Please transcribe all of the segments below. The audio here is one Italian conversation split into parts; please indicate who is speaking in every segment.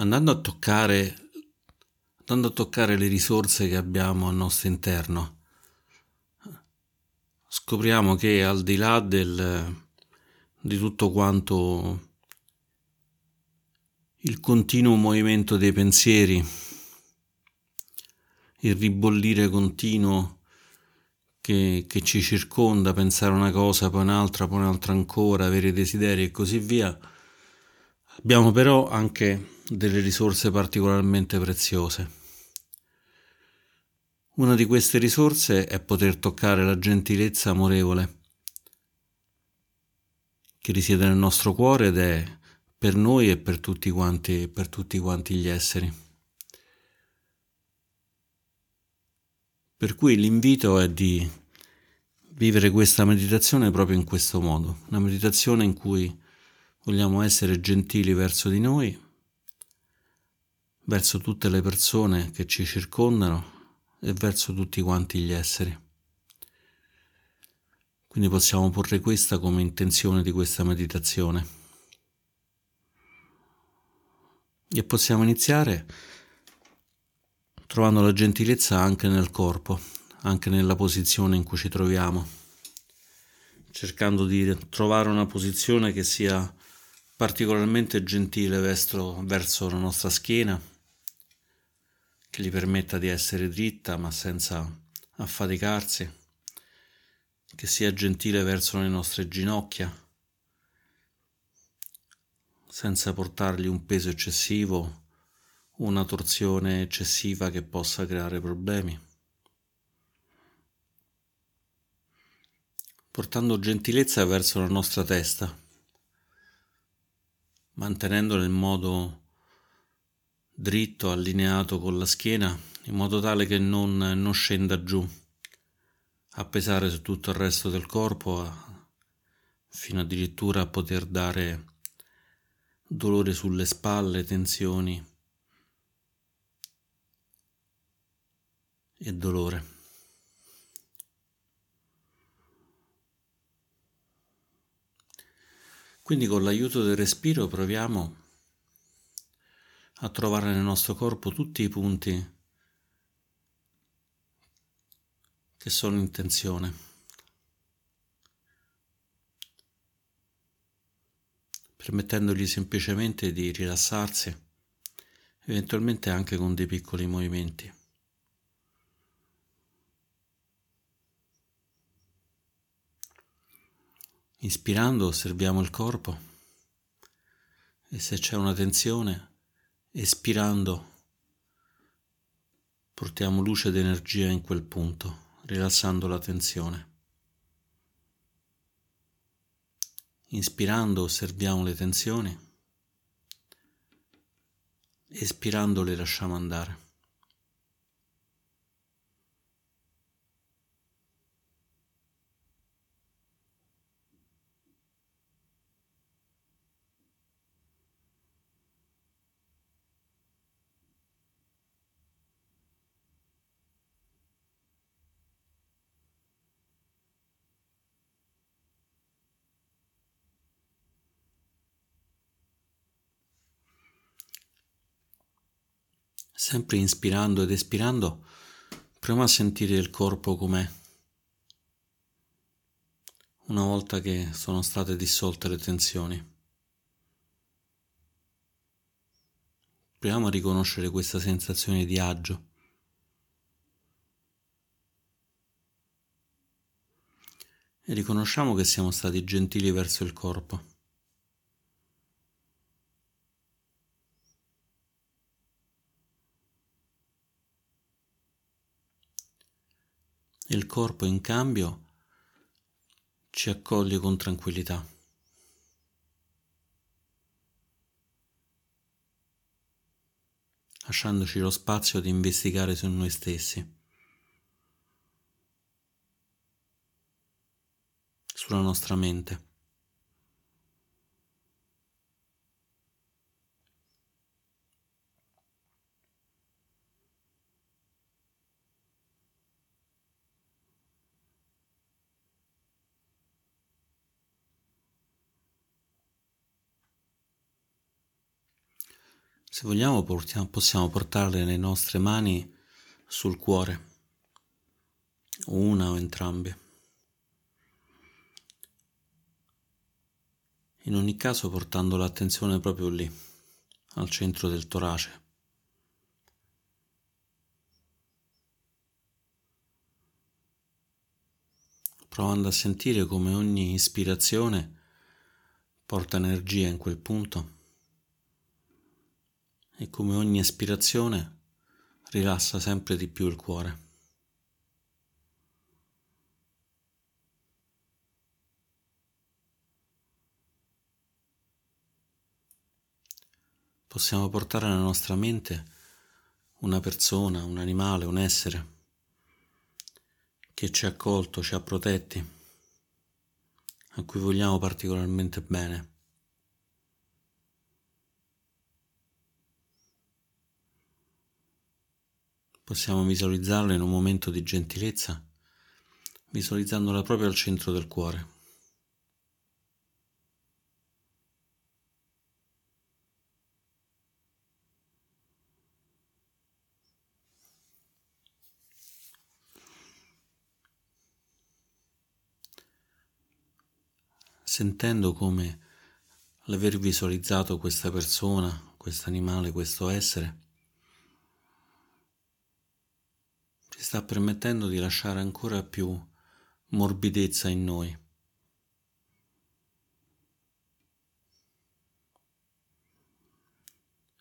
Speaker 1: andando a toccare andando a toccare le risorse che abbiamo al nostro interno, scopriamo che al di là del, di tutto quanto il continuo movimento dei pensieri, il ribollire continuo che, che, ci circonda, pensare una cosa, poi un'altra, poi un'altra ancora, avere desideri e così via, abbiamo però anche delle risorse particolarmente preziose. Una di queste risorse è poter toccare la gentilezza amorevole che risiede nel nostro cuore ed è per noi e per tutti quanti, per tutti quanti gli esseri. Per cui l'invito è di vivere questa meditazione proprio in questo modo, una meditazione in cui vogliamo essere gentili verso di noi, verso tutte le persone che ci circondano e verso tutti quanti gli esseri. Quindi possiamo porre questa come intenzione di questa meditazione. E possiamo iniziare trovando la gentilezza anche nel corpo, anche nella posizione in cui ci troviamo, cercando di trovare una posizione che sia particolarmente gentile verso, verso la nostra schiena che gli permetta di essere dritta ma senza affaticarsi, che sia gentile verso le nostre ginocchia, senza portargli un peso eccessivo una torsione eccessiva che possa creare problemi. Portando gentilezza verso la nostra testa, mantenendola in modo dritto, allineato con la schiena, in modo tale che non, non scenda giù a pesare su tutto il resto del corpo, a, fino addirittura a poter dare dolore sulle spalle, tensioni e dolore. Quindi con l'aiuto del respiro proviamo a trovare nel nostro corpo tutti i punti che sono in tensione. permettendogli semplicemente di rilassarsi, eventualmente anche con dei piccoli movimenti. Inspirando osserviamo il corpo e se c'è una tensione Espirando portiamo luce ed energia in quel punto, rilassando la tensione. Inspirando osserviamo le tensioni, espirando le lasciamo andare. Sempre inspirando ed espirando, proviamo a sentire il corpo com'è. Una volta che sono state dissolte le tensioni. Proviamo a riconoscere questa sensazione di agio. E riconosciamo che siamo stati gentili verso il corpo. Il corpo in cambio ci accoglie con tranquillità. lasciandoci lo spazio di investigare su noi stessi, sulla nostra mente. Se vogliamo possiamo portarle le nostre mani sul cuore, una o entrambe. In ogni caso portando l'attenzione proprio lì, al centro del torace. Provando a sentire come ogni ispirazione porta energia in quel punto e come ogni espirazione rilassa sempre di più il cuore. Possiamo portare nella nostra mente una persona, un animale, un essere che ci ha accolto, ci ha protetti, a cui vogliamo particolarmente bene. Possiamo visualizzarla in un momento di gentilezza, visualizzandola proprio al centro del cuore. Sentendo come l'aver visualizzato questa persona, questo animale, questo essere, ci sta permettendo di lasciare ancora più morbidezza in noi.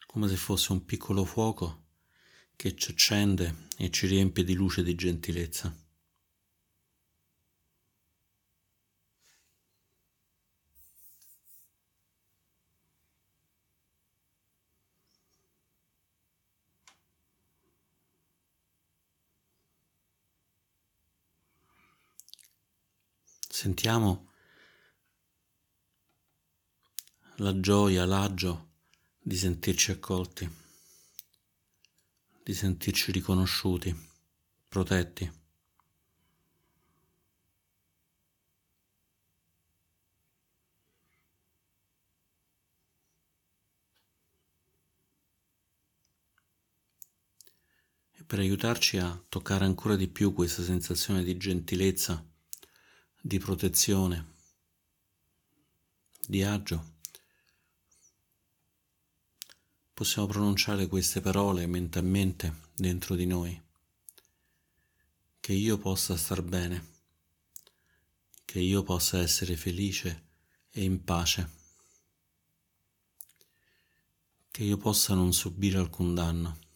Speaker 1: Come se fosse un piccolo fuoco che ci accende e ci riempie di luce e di gentilezza. Sentiamo la gioia, l'agio di sentirci accolti, di sentirci riconosciuti, protetti. Per aiutarci a toccare ancora di più questa sensazione di gentilezza, di protezione, di agio. Possiamo pronunciare queste parole mentalmente dentro di noi. Che io possa star bene, che io possa essere felice e in pace, che io possa non subire alcun danno.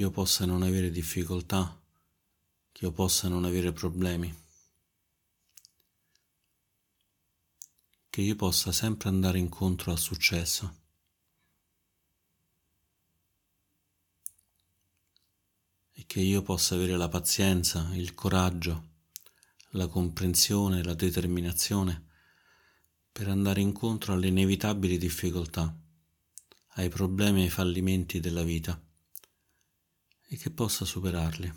Speaker 1: Io possa non avere difficoltà, che io possa non avere problemi, che io possa sempre andare incontro al successo. E che io possa avere la pazienza, il coraggio, la comprensione, la determinazione per andare incontro alle inevitabili difficoltà, ai problemi e ai fallimenti della vita e che possa superarli.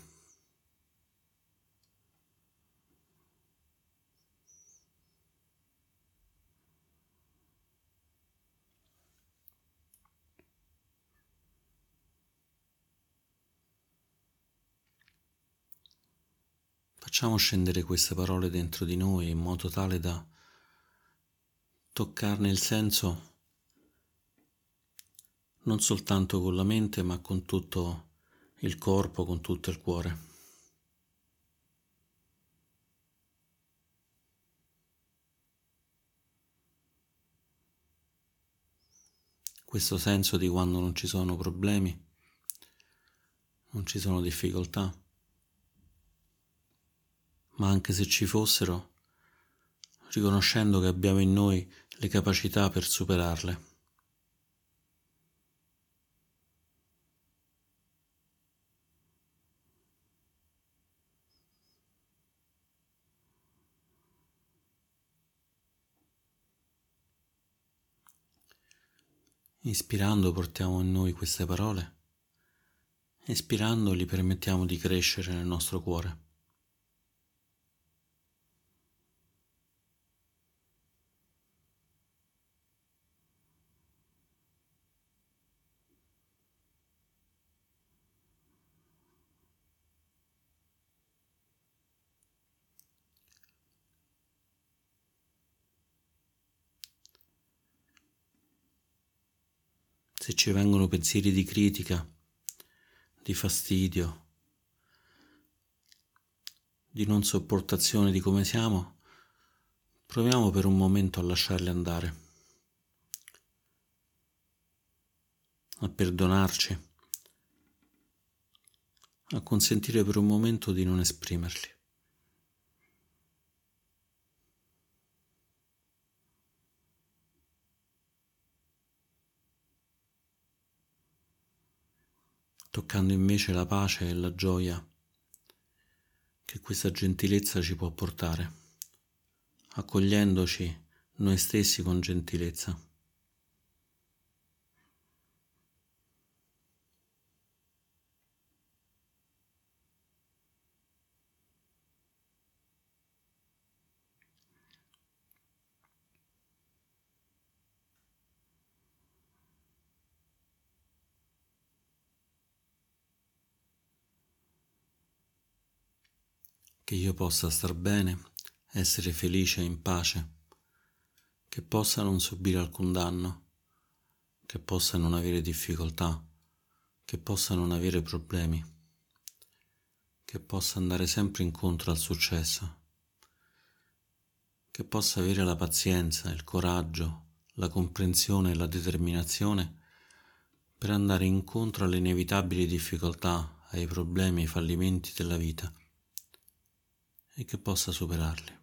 Speaker 1: Facciamo scendere queste parole dentro di noi in modo tale da toccarne il senso non soltanto con la mente ma con tutto il corpo con tutto il cuore. Questo senso di quando non ci sono problemi, non ci sono difficoltà, ma anche se ci fossero, riconoscendo che abbiamo in noi le capacità per superarle. Ispirando portiamo in noi queste parole, espirando li permettiamo di crescere nel nostro cuore. Se ci vengono pensieri di critica, di fastidio, di non sopportazione di come siamo, proviamo per un momento a lasciarli andare, a perdonarci, a consentire per un momento di non esprimerli. Toccando invece la pace e la gioia che questa gentilezza ci può portare, accogliendoci noi stessi con gentilezza. Che io possa star bene, essere felice e in pace, che possa non subire alcun danno, che possa non avere difficoltà, che possa non avere problemi, che possa andare sempre incontro al successo, che possa avere la pazienza, il coraggio, la comprensione e la determinazione per andare incontro alle inevitabili difficoltà, ai problemi, ai fallimenti della vita e che possa superarli.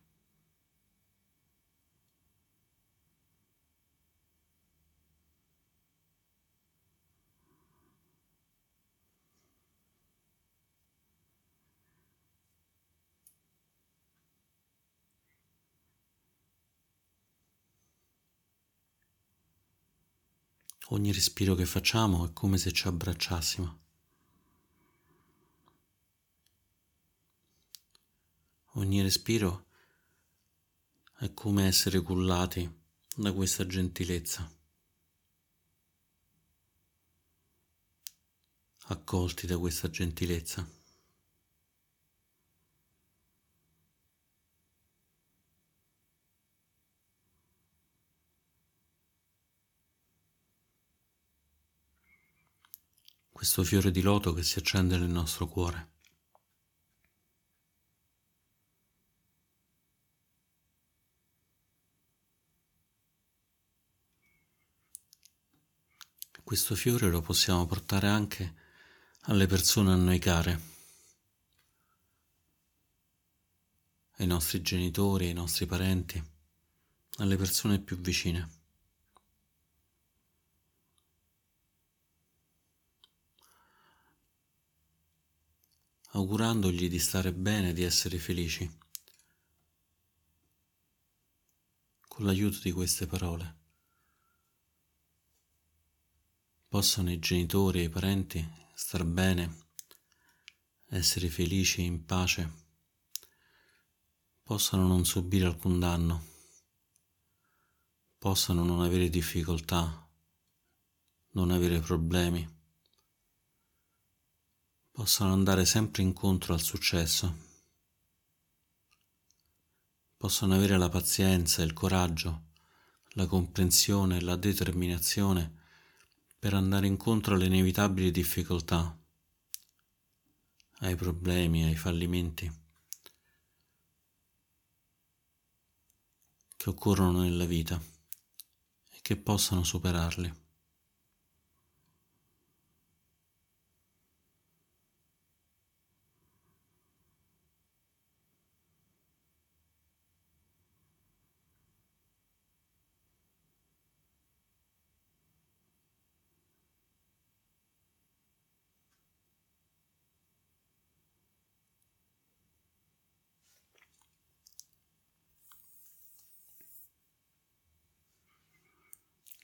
Speaker 1: Ogni respiro che facciamo è come se ci abbracciassimo. Ogni respiro è come essere cullati da questa gentilezza, accolti da questa gentilezza. Questo fiore di loto che si accende nel nostro cuore. Questo fiore lo possiamo portare anche alle persone a noi care, ai nostri genitori, ai nostri parenti, alle persone più vicine. augurandogli di stare bene, di essere felici, con l'aiuto di queste parole possano i genitori e i parenti star bene, essere felici e in pace, possano non subire alcun danno, possano non avere difficoltà, non avere problemi, possano andare sempre incontro al successo, possano avere la pazienza, il coraggio, la comprensione e la determinazione per andare incontro alle inevitabili difficoltà, ai problemi, ai fallimenti che occorrono nella vita e che possano superarli.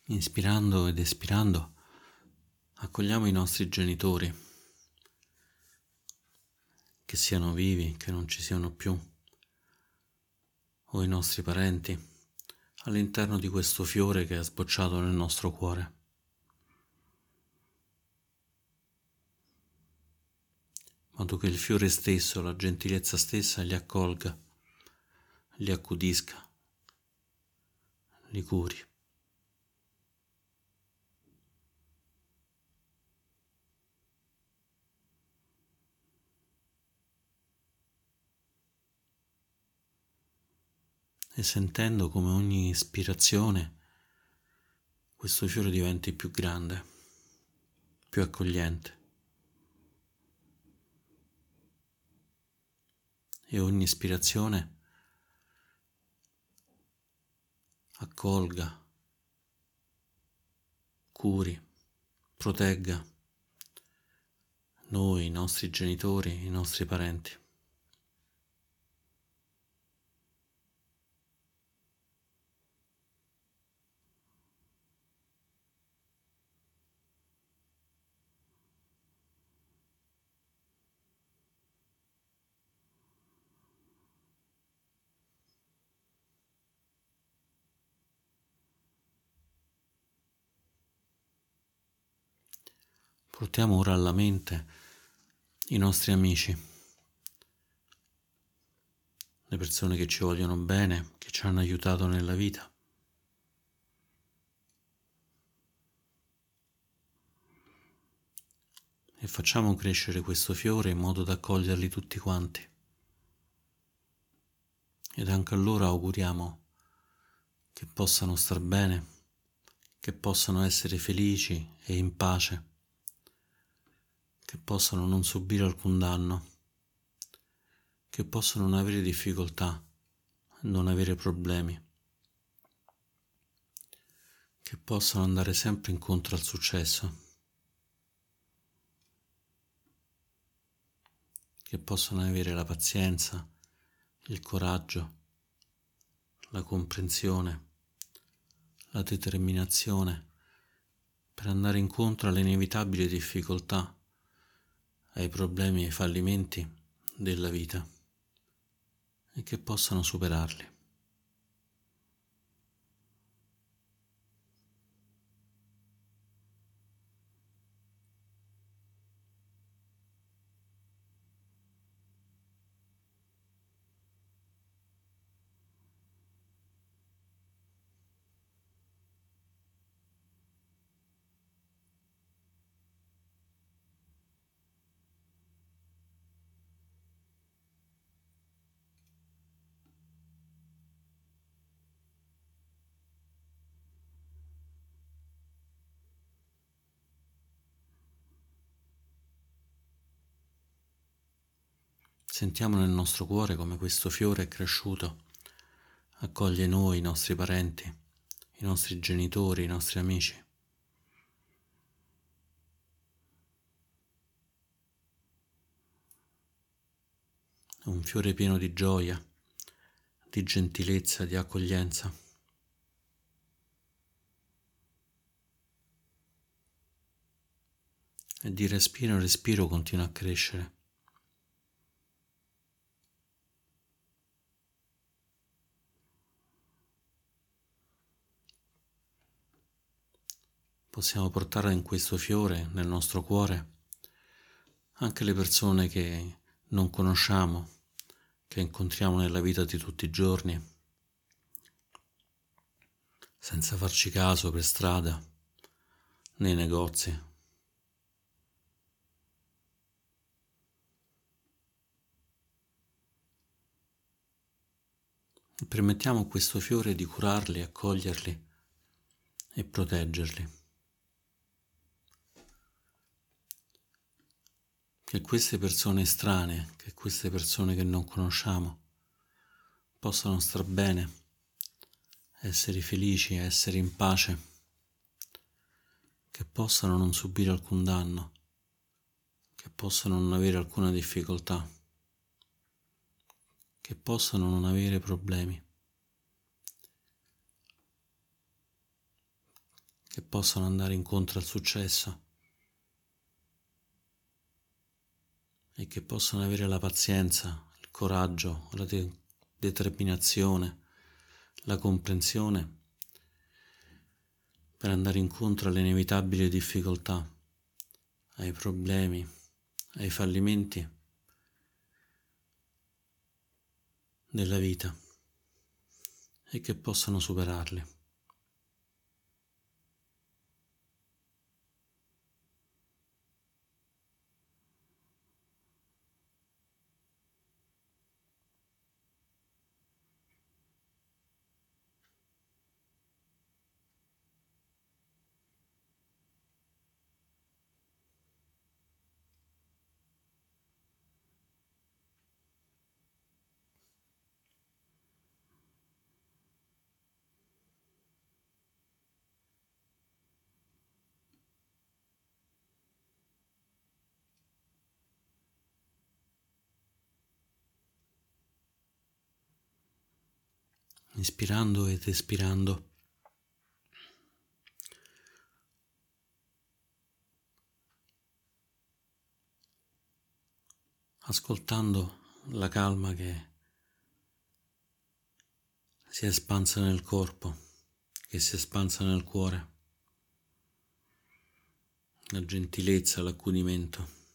Speaker 1: Inspirando ed espirando, accogliamo i nostri genitori, che siano vivi, che non ci siano più, o i nostri parenti, all'interno di questo fiore che è sbocciato nel nostro cuore. modo che il fiore stesso, la gentilezza stessa li accolga, li accudisca, li curi. E sentendo come ogni ispirazione questo fiore diventi più grande, più accogliente. E ogni ispirazione accolga, curi, protegga noi, i nostri genitori, i nostri parenti. Portiamo ora alla mente i nostri amici, le persone che ci vogliono bene, che ci hanno aiutato nella vita. E facciamo crescere questo fiore in modo da accoglierli tutti quanti. Ed anche a loro auguriamo che possano star bene, che possano essere felici e in pace che possano non subire alcun danno, che possano non avere difficoltà, non avere problemi, che possano andare sempre incontro al successo, che possano avere la pazienza, il coraggio, la comprensione, la determinazione per andare incontro alle inevitabili difficoltà ai problemi e ai fallimenti della vita e che possano superarli. Sentiamo nel nostro cuore come questo fiore è cresciuto, accoglie noi, i nostri parenti, i nostri genitori, i nostri amici. un fiore pieno di gioia, di gentilezza, di accoglienza. E di respiro in respiro continua a crescere. Possiamo portare in questo fiore, nel nostro cuore, anche le persone che non conosciamo, che incontriamo nella vita di tutti i giorni, senza farci caso per strada, nei negozi. permettiamo a questo fiore di curarli, accoglierli e proteggerli. Che queste persone strane, che queste persone che non conosciamo, possano star bene, essere felici, essere in pace, che possano non subire alcun danno, che possano non avere alcuna difficoltà, che possano non avere problemi, che possano andare incontro al successo e che possano avere la pazienza, il coraggio, la de- determinazione, la comprensione per andare incontro alle inevitabili difficoltà, ai problemi, ai fallimenti della vita e che possano superarli. Inspirando ed espirando. Ascoltando la calma che si è espansa nel corpo, che si è espansa nel cuore, la gentilezza, l'accudimento.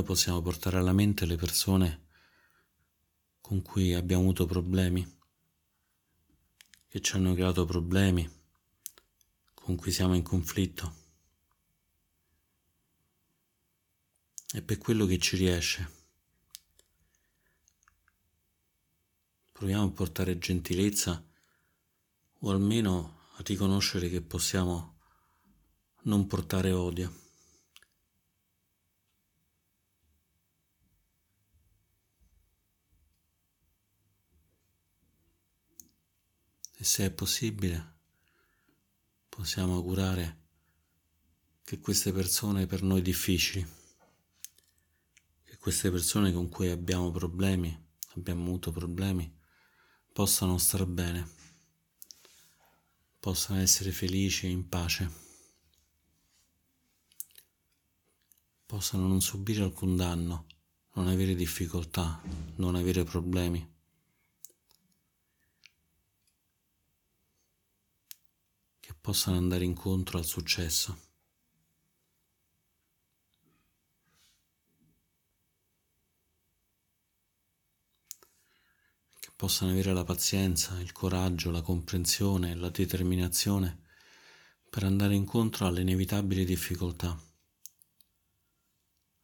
Speaker 1: Ora possiamo portare alla mente le persone con cui abbiamo avuto problemi, che ci hanno creato problemi, con cui siamo in conflitto. E per quello che ci riesce. Proviamo a portare gentilezza o almeno a riconoscere che possiamo non portare odio. E se è possibile possiamo augurare che queste persone per noi difficili, che queste persone con cui abbiamo problemi, abbiamo avuto problemi, possano star bene, possano essere felici e in pace, possano non subire alcun danno, non avere difficoltà, non avere problemi. Possano andare incontro al successo. Che possano avere la pazienza, il coraggio, la comprensione, la determinazione per andare incontro alle inevitabili difficoltà,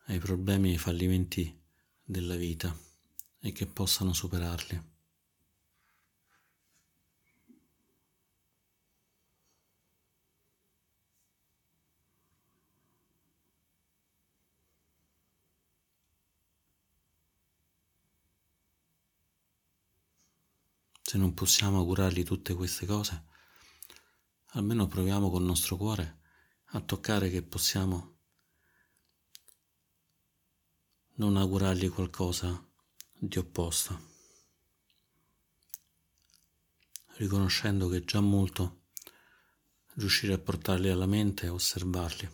Speaker 1: ai problemi e ai fallimenti della vita e che possano superarli. Se non possiamo augurargli tutte queste cose, almeno proviamo col nostro cuore a toccare che possiamo non augurargli qualcosa di opposto, riconoscendo che è già molto riuscire a portarli alla mente e osservarli.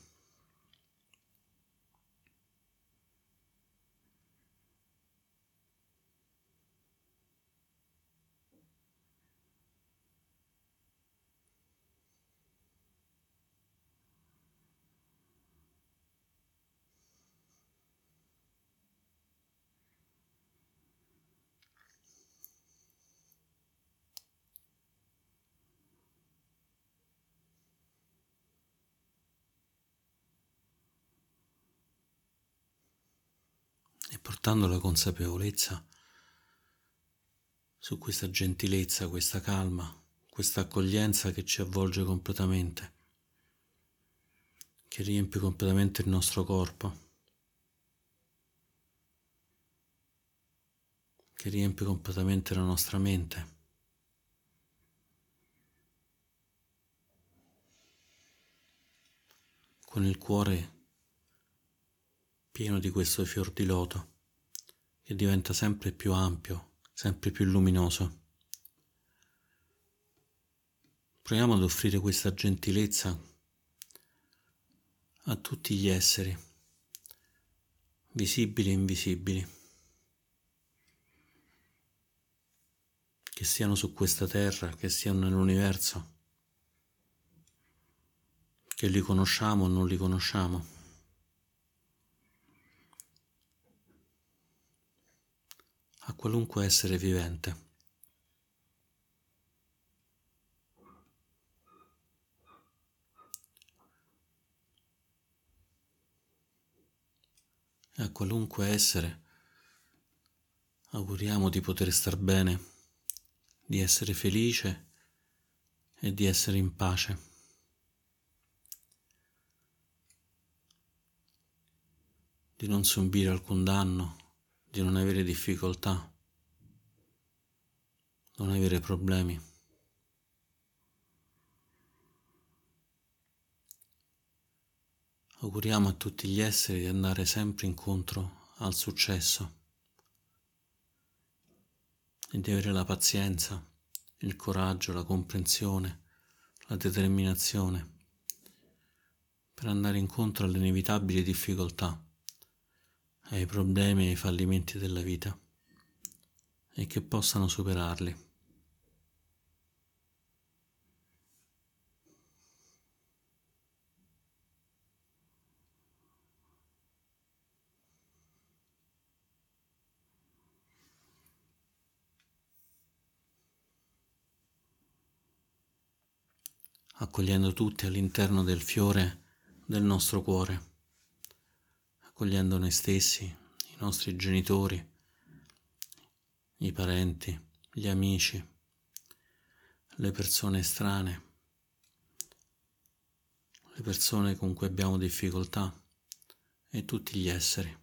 Speaker 1: Portando la consapevolezza su questa gentilezza, questa calma, questa accoglienza che ci avvolge completamente, che riempie completamente il nostro corpo, che riempie completamente la nostra mente. con il cuore pieno di questo fior di loto che diventa sempre più ampio, sempre più luminoso. Proviamo ad offrire questa gentilezza a tutti gli esseri, visibili e invisibili, che siano su questa terra, che siano nell'universo, che li conosciamo o non li conosciamo. qualunque essere vivente. a qualunque essere auguriamo di poter star bene, di essere felice e di essere in pace. Di non subire alcun danno di non avere difficoltà, non avere problemi. Auguriamo a tutti gli esseri di andare sempre incontro al successo e di avere la pazienza, il coraggio, la comprensione, la determinazione per andare incontro alle inevitabili difficoltà, ai problemi e ai fallimenti della vita e che possano superarli. accogliendo tutti all'interno del fiore del nostro cuore, accogliendo noi stessi, i nostri genitori, i parenti, gli amici, le persone strane, le persone con cui abbiamo difficoltà e tutti gli esseri,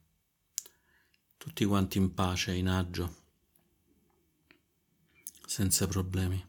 Speaker 1: tutti quanti in pace, in agio, senza problemi.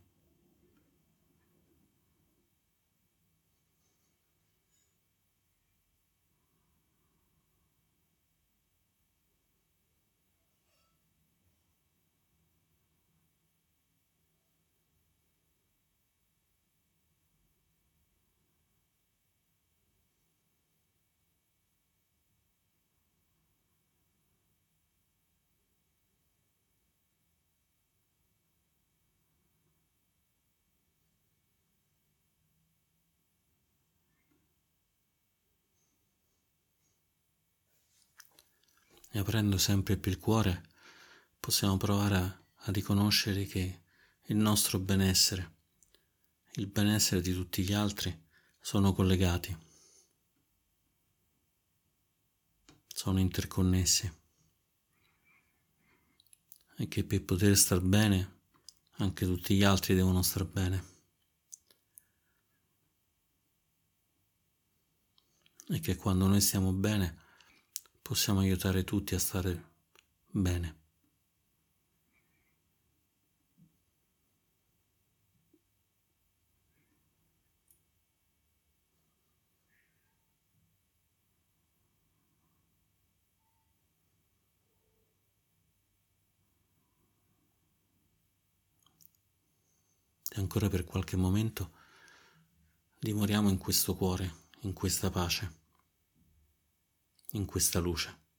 Speaker 1: E aprendo sempre più il cuore possiamo provare a, a riconoscere che il nostro benessere, il benessere di tutti gli altri sono collegati, sono interconnessi e che per poter star bene anche tutti gli altri devono star bene. E che quando noi stiamo bene possiamo aiutare tutti a stare bene. E ancora per qualche momento dimoriamo in questo cuore, in questa pace in questa luce.